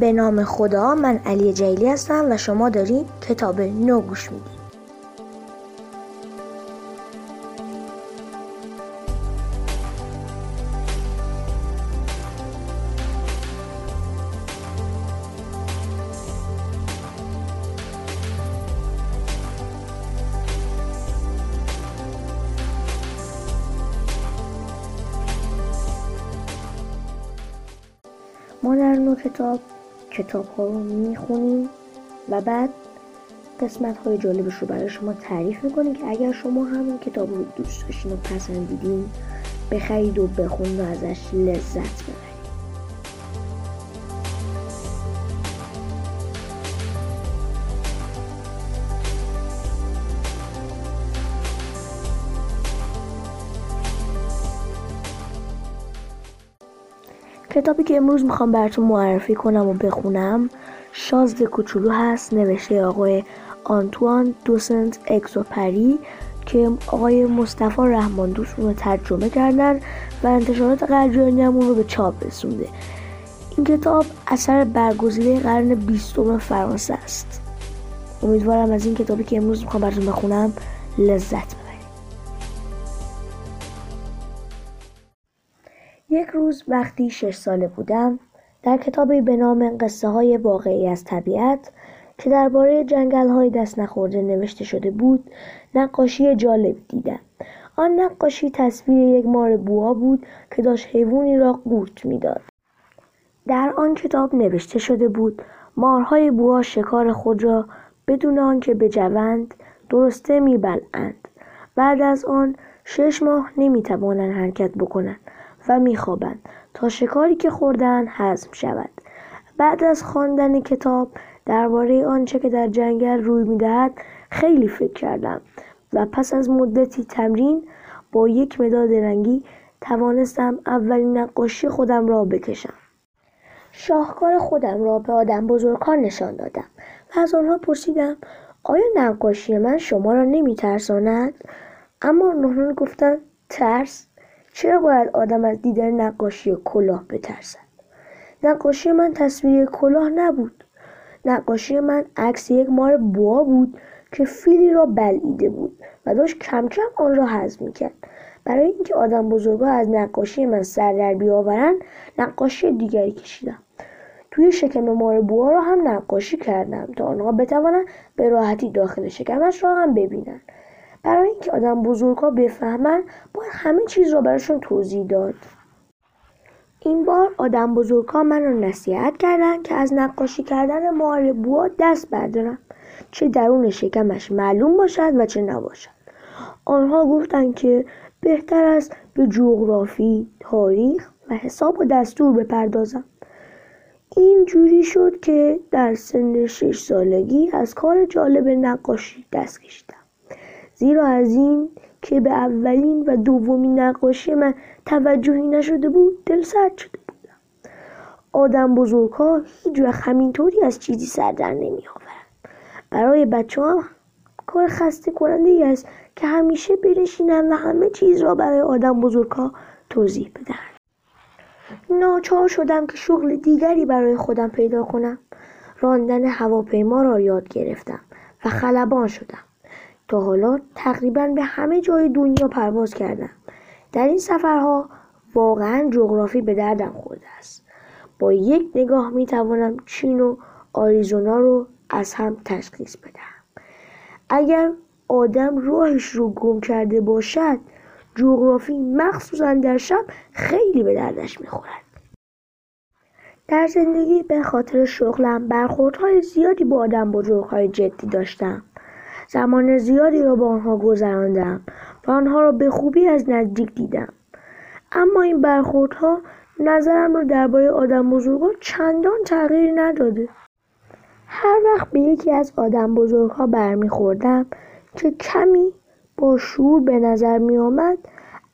به نام خدا من علی جیلی هستم و شما دارین کتاب نو گوش می‌دید. ما در نو کتاب. کتاب ها رو می‌خونیم و بعد قسمت های جالبش رو برای شما تعریف می‌کنیم که اگر شما هم این کتاب رو دوست داشتین و پسندیدین بخرید و بخونید و ازش لذت ببرید. کتابی که امروز می‌خوام براتون معرفی کنم و بخونم شازده کوچولو هست نوشته آقای آنتوان دوسنت اکسوپری که آقای مصطفی رحمان دوست رو ترجمه کردن و انتشارات قدریانی هم اون رو به چاپ رسونده. این کتاب اثر برگزیده قرن بیستم فرانسه است. امیدوارم از این کتابی که امروز می‌خوام براتون بخونم لذت ببرید. یک روز وقتی شش ساله بودم در کتابی به نام قصه های واقعی از طبیعت که درباره جنگل های دست نخورده نوشته شده بود نقاشی جالب دیدم. آن نقاشی تصویر یک مار بوا بود که داشت حیوانی را قورت می‌داد. در آن کتاب نوشته شده بود مارهای بوا شکار خود را بدون آنکه بجوند درسته میبلعند. بعد از آن شش ماه نمی‌توانند حرکت بکنند. و میخوابند. تا شکاری که خوردن هضم شود. بعد از خواندن کتاب درباره آنچه که در جنگل روی می‌دهد خیلی فکر کردم و پس از مدتی تمرین با یک مداد رنگی توانستم اولین نقاشی خودم را بکشم. شاهکار خودم را به آدم بزرگان نشان دادم و از آنها پرسیدم آیا نقاشی من شما را نمیترساند؟ اما آنها گفتند ترس؟ چرا باید آدم از دیدن نقاشی کلاه بترسد؟ نقاشی من تصویر کلاه نبود. نقاشی من عکس یک مار بوا بود که فیلی را بلعیده بود و داشت کم کم آن را هضم می‌کرد. برای اینکه آدم بزرگا از نقاشی من سر در بیاورند نقاشی دیگری کشیدم. توی شکم مار بوا را هم نقاشی کردم تا آنها بتوانند به راحتی داخل شکمش را هم ببینند. برای اینکه آدم بزرگها بفهمن باید همه چیز را براشون توضیح داد. این بار آدم بزرگها من را نصیحت کردند که از نقاشی کردن مار بوا دست بردارم. چه درون شکمش معلوم باشد و چه نباشد. آنها گفتند که بهتر است به جغرافی تاریخ و حساب و دستور بپردازم. این جوری شد که در سن شش سالگی از کار جالب نقاشی دست کشیدم. زیرا از این که به اولین و دومین نقاشی من توجهی نشده بود دل سرد شده بودم. آدم بزرگ ها هیچ وقت همینطوری از چیزی سر در نمی آورن. برای بچه ها کار خسته کننده ای است که همیشه بنشینن و همه چیز را برای آدم بزرگ ها توضیح بدن. ناچار شدم که شغل دیگری برای خودم پیدا کنم. راندن هواپیما را یاد گرفتم و خلبان شدم. تا حالا تقریبا به همه جای دنیا پرواز کردم. در این سفرها واقعا جغرافی به دردم خورده است. با یک نگاه می توانم چین و آریزونا رو از هم تشخیص بدهم. اگر آدم راهش رو گم کرده باشد جغرافی مخصوصا در شب خیلی به دردش می‌خورد در زندگی به خاطر شغلم برخوردهای زیادی با آدم بزرگهای جدی داشتم. زمان زیادی را با آنها گذراندم و آنها را به خوبی از نزدیک دیدم. اما این برخوردها نظرم را درباره آدم بزرگها چندان تغییر نداده. هر وقت به یکی از آدم بزرگها برمیخوردم که کمی با شور به نظر می آمد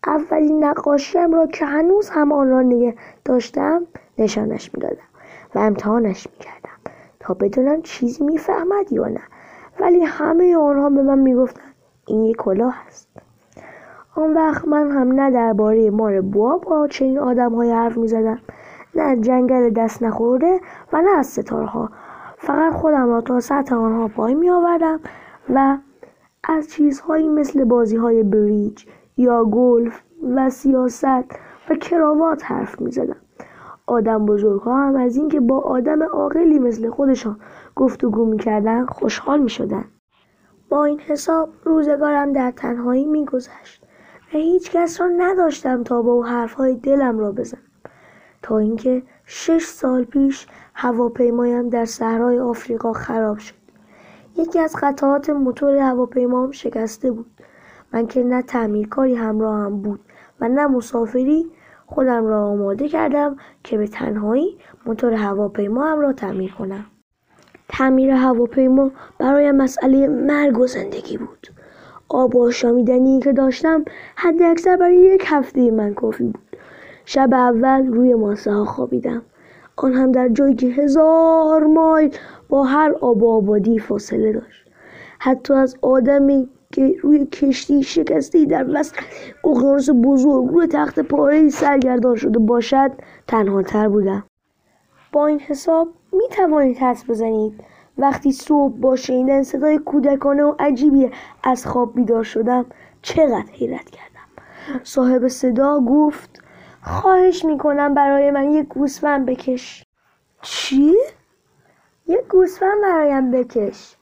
اولین نقاشیم را که هنوز هم آن را نگه داشتم نشانش می‌دادم و امتحانش می‌کردم تا بدونم چیزی می‌فهمد یا نه. ولی همه آنها به من می‌گفتند این یک کلاه است آن وقت من هم نه درباره مار بوا با چنین آدمهایی حرف می‌زدم نه جنگل دست نخورده و نه از ستارها فقط خودم را تا سطح آنها پای می آوردم و از چیزهایی مثل بازی های بریج یا گلف و سیاست و کراوات حرف می زدم. آدم بزرگ ها هم از اینکه با آدم عاقلی مثل خودشان گفتگو می کردن خوشحال می شدن. با این حساب روزگارم در تنهایی می گذشت و هیچ کس را نداشتم تا با حرفهای دلم را بزنم. تا اینکه شش سال پیش هواپیمایم در صحرای آفریقا خراب شد. یکی از قطعات موتور هواپیمام شکسته بود. من که نه تعمیرکاری همراهم بود و نه مسافری خودم را آماده کردم که به تنهایی موتور هواپیما هم را تعمیر کنم. تعمیر هواپیما برای مسئله مرگ و زندگی بود. آب و آشامیدنی که داشتم حد اکثر برای یک هفته من کافی بود. شب اول روی ماسه ها خوابیدم. آن هم در جایی که هزار مایل با هر آب و آبادی فاصله داشت. حتی از آدمی که روی کشتی شکسته در وسط اقیانوس بزرگ روی تخت پاره سرگردان شده باشد تنها تر بودم. با این حساب می توانید حس بزنید. وقتی صبح با شنیدن صدای کودکانه و عجیبی از خواب بیدار شدم چقدر حیرت کردم. صاحب صدا گفت خواهش می‌کنم برای من یک گوسفند بکش. چی؟ یک گوسفند برایم بکش.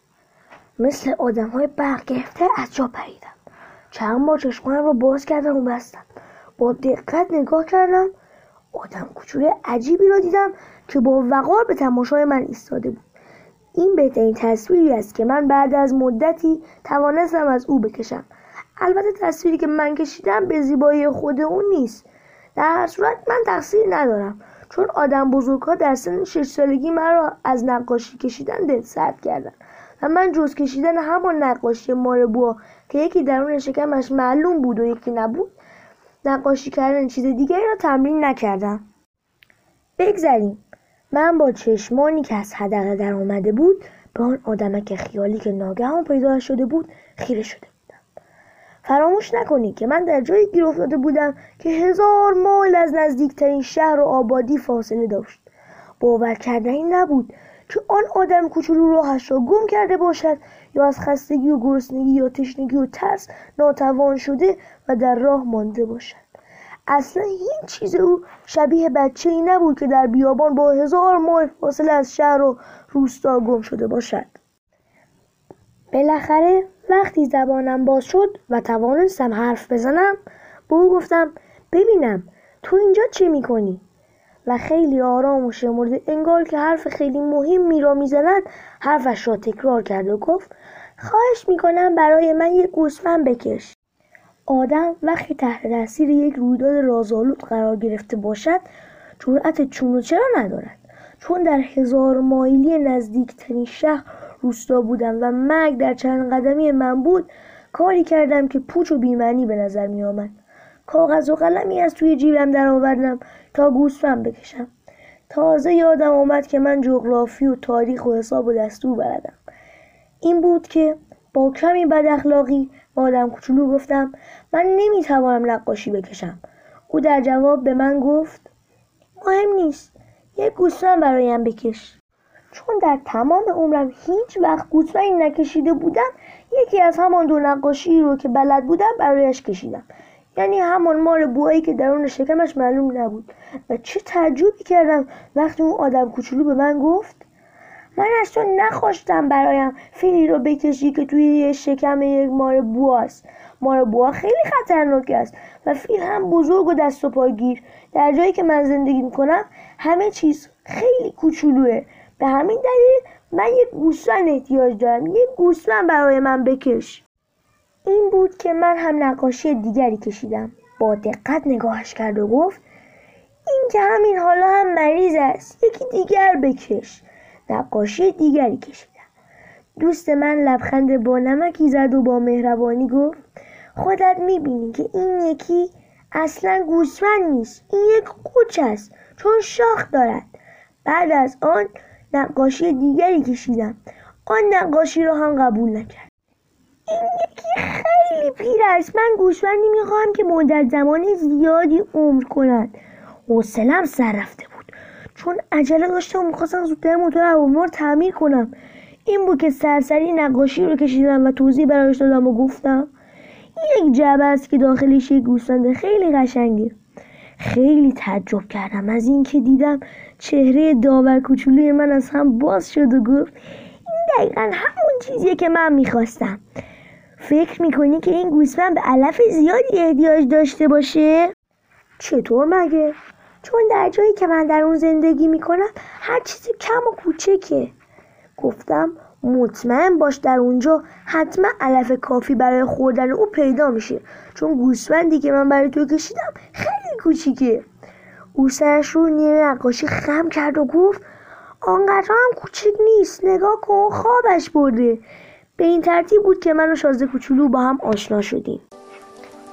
مثل آدم های برق گرفته از جا پریدم چند بار چشمانم رو باز کردم و بستم. با دقت نگاه کردم آدم کوچولو عجیبی را دیدم که با وقار به تماشای من ایستاده بود. این بهترین تصویری است که من بعد از مدتی توانستم از او بکشم. البته تصویری که من کشیدم به زیبایی خود اون نیست. در هر صورت من تقصیر ندارم چون آدم بزرگ ها در سن شش سالگی مرا از نقاشی کشیدن دل سرد کردن. و من جز کشیدن همان نقاشی ماربوا که یکی درون شکمش معلوم بود و یکی نبود نقاشی کردن چیز دیگری را تمرین نکردم. بگذریم. من با چشمانی که از حدقه در آمده بود به آن آدمک خیالی که ناگهان پیدا شده بود خیره شده بودم. فراموش نکنید که من در جایی گیر افتاده بودم که هزار مایل از نزدیکترین شهر و آبادی فاصله داشت. باور کردنی نبود که آن آدم کوچولو راهش را گم کرده باشد. یا از خستگی و گرسنگی یا تشنگی و ترس ناتوان شده و در راه مانده باشد. اصلا هیچ چیز او شبیه بچه ای نبود که در بیابان با هزار مایل فاصله از شهر و روستا گم شده باشد. بالاخره وقتی زبانم باز شد و توانستم حرف بزنم به او گفتم ببینم تو اینجا چه می‌کنی؟ و خیلی آرام و شمرده انگار که حرف خیلی مهمی را می‌زند حرفش را تکرار کرد و گفت خواهش می‌کنم برای من یک گوسفند بکش. آدم وقتی تحت تاثیر یک رویداد رازآلود قرار گرفته باشد جرأت چون و چرا ندارد؟ چون در هزار مایلی نزدیکترین شهر روستا بودم و مرگ در چند قدمی من بود کاری کردم که پوچ و بیمعنی به نظر می آمد کاغذ و قلمی از توی جیبم در آوردم تا گوسفند بکشم. تازه یادم آمد که من جغرافی و تاریخ و حساب و دستور بلدم. این بود که با کمی بد اخلاقی با آدم کوچولو گفتم من نمی‌توانم نقاشی بکشم. او در جواب به من گفت مهم نیست یک گوسفند برایم بکش. چون در تمام عمرم هیچ وقت گوسفندی نکشیده بودم یکی از همان دو نقاشی رو که بلد بودم برایش کشیدم. یعنی همان مار بوهایی که درون شکمش معلوم نبود. و چه تعجبی کردم وقتی اون آدم کوچولو به من گفت من از تو نخواستم برایم فیلی رو بکشی که توی شکم یک مار بواست مار بوا خیلی خطرناک است و فیل هم بزرگ و دست و پاگیر در جایی که من زندگی می‌کنم همه چیز خیلی کوچولوه. به همین دلیل من یک گوسفند احتیاج دارم. یک گوسفند برای من بکش. این بود که من هم نقاشی دیگری کشیدم. با دقت نگاهش کرد و گفت این که همین حالا هم مریض است. یکی دیگر بکش. نقاشی دیگری کشیدم. دوست من لبخند با نمکی زد و با مهربانی گفت خودت می‌بینی که این یکی اصلا گوسفند نیست. این یک قوچ است. چون شاخ دارد. بعد از آن نقاشی دیگری کشیدم. آن نقاشی را هم قبول نکرد. یکی خیلی پیر است. من گوسفندی می‌خواهم که مدت زمان زیادی عمر کند. حوصلم سر رفته بود. چون عجله داشتم می‌خواستم زودتر موتور هواپیما رو تعمیر کنم. این بود که سرسری نقاشی رو کشیدم و توضیح برایش دادم و گفتم یک جعبه است که داخلش یک گوسفند خیلی قشنگه. خیلی تعجب کردم. از اینکه دیدم چهره داور کوچولوی من از هم باز شد و گفت این دقیقا همون چیزیه که من می‌خواستم. فکر می‌کنی که این گوسفند به علف زیادی احتیاج داشته باشه؟ چطور مگه؟ چون در جایی که من در اون زندگی می‌کنم هر چیزی کم و کوچکه. گفتم مطمئن باش در اونجا حتما علف کافی برای خوردن او پیدا میشه. چون گوسفندی که من برای تو کشیدم خیلی کوچیکه. او سرش رو نیر نقاشی خم کرد و گفت آنقدر هم کوچیک نیست. نگاه کن خوابش برده. به این ترتیب بود که من و شازده کوچولو با هم آشنا شدیم.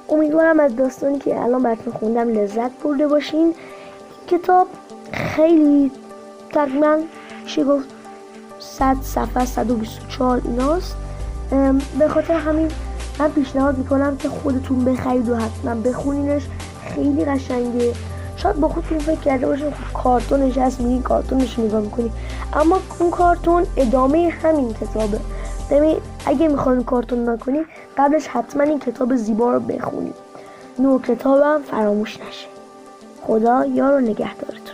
امیدوارم از داستانی که الان براتون خوندم لذت برده باشین. این کتاب خیلی تقریبا چی گفت؟ 100 صفحه 124 ایناست. به خاطر همین من پیشنهاد می‌کنم که خودتون بخرید و حتما بخونینش. خیلی قشنگه. شاید با خودتون فکر کرده باشین خب کارتونش هست میگین کارتونش نگاه می‌کنی. اما اون کارتون ادامه همین کتابه. ببین اگه می‌خواین کارتون نکنی قبلش حتما این کتاب زیبا رو بخونید نو کتابم فراموش نشه. خدا یار و نگهدارتون.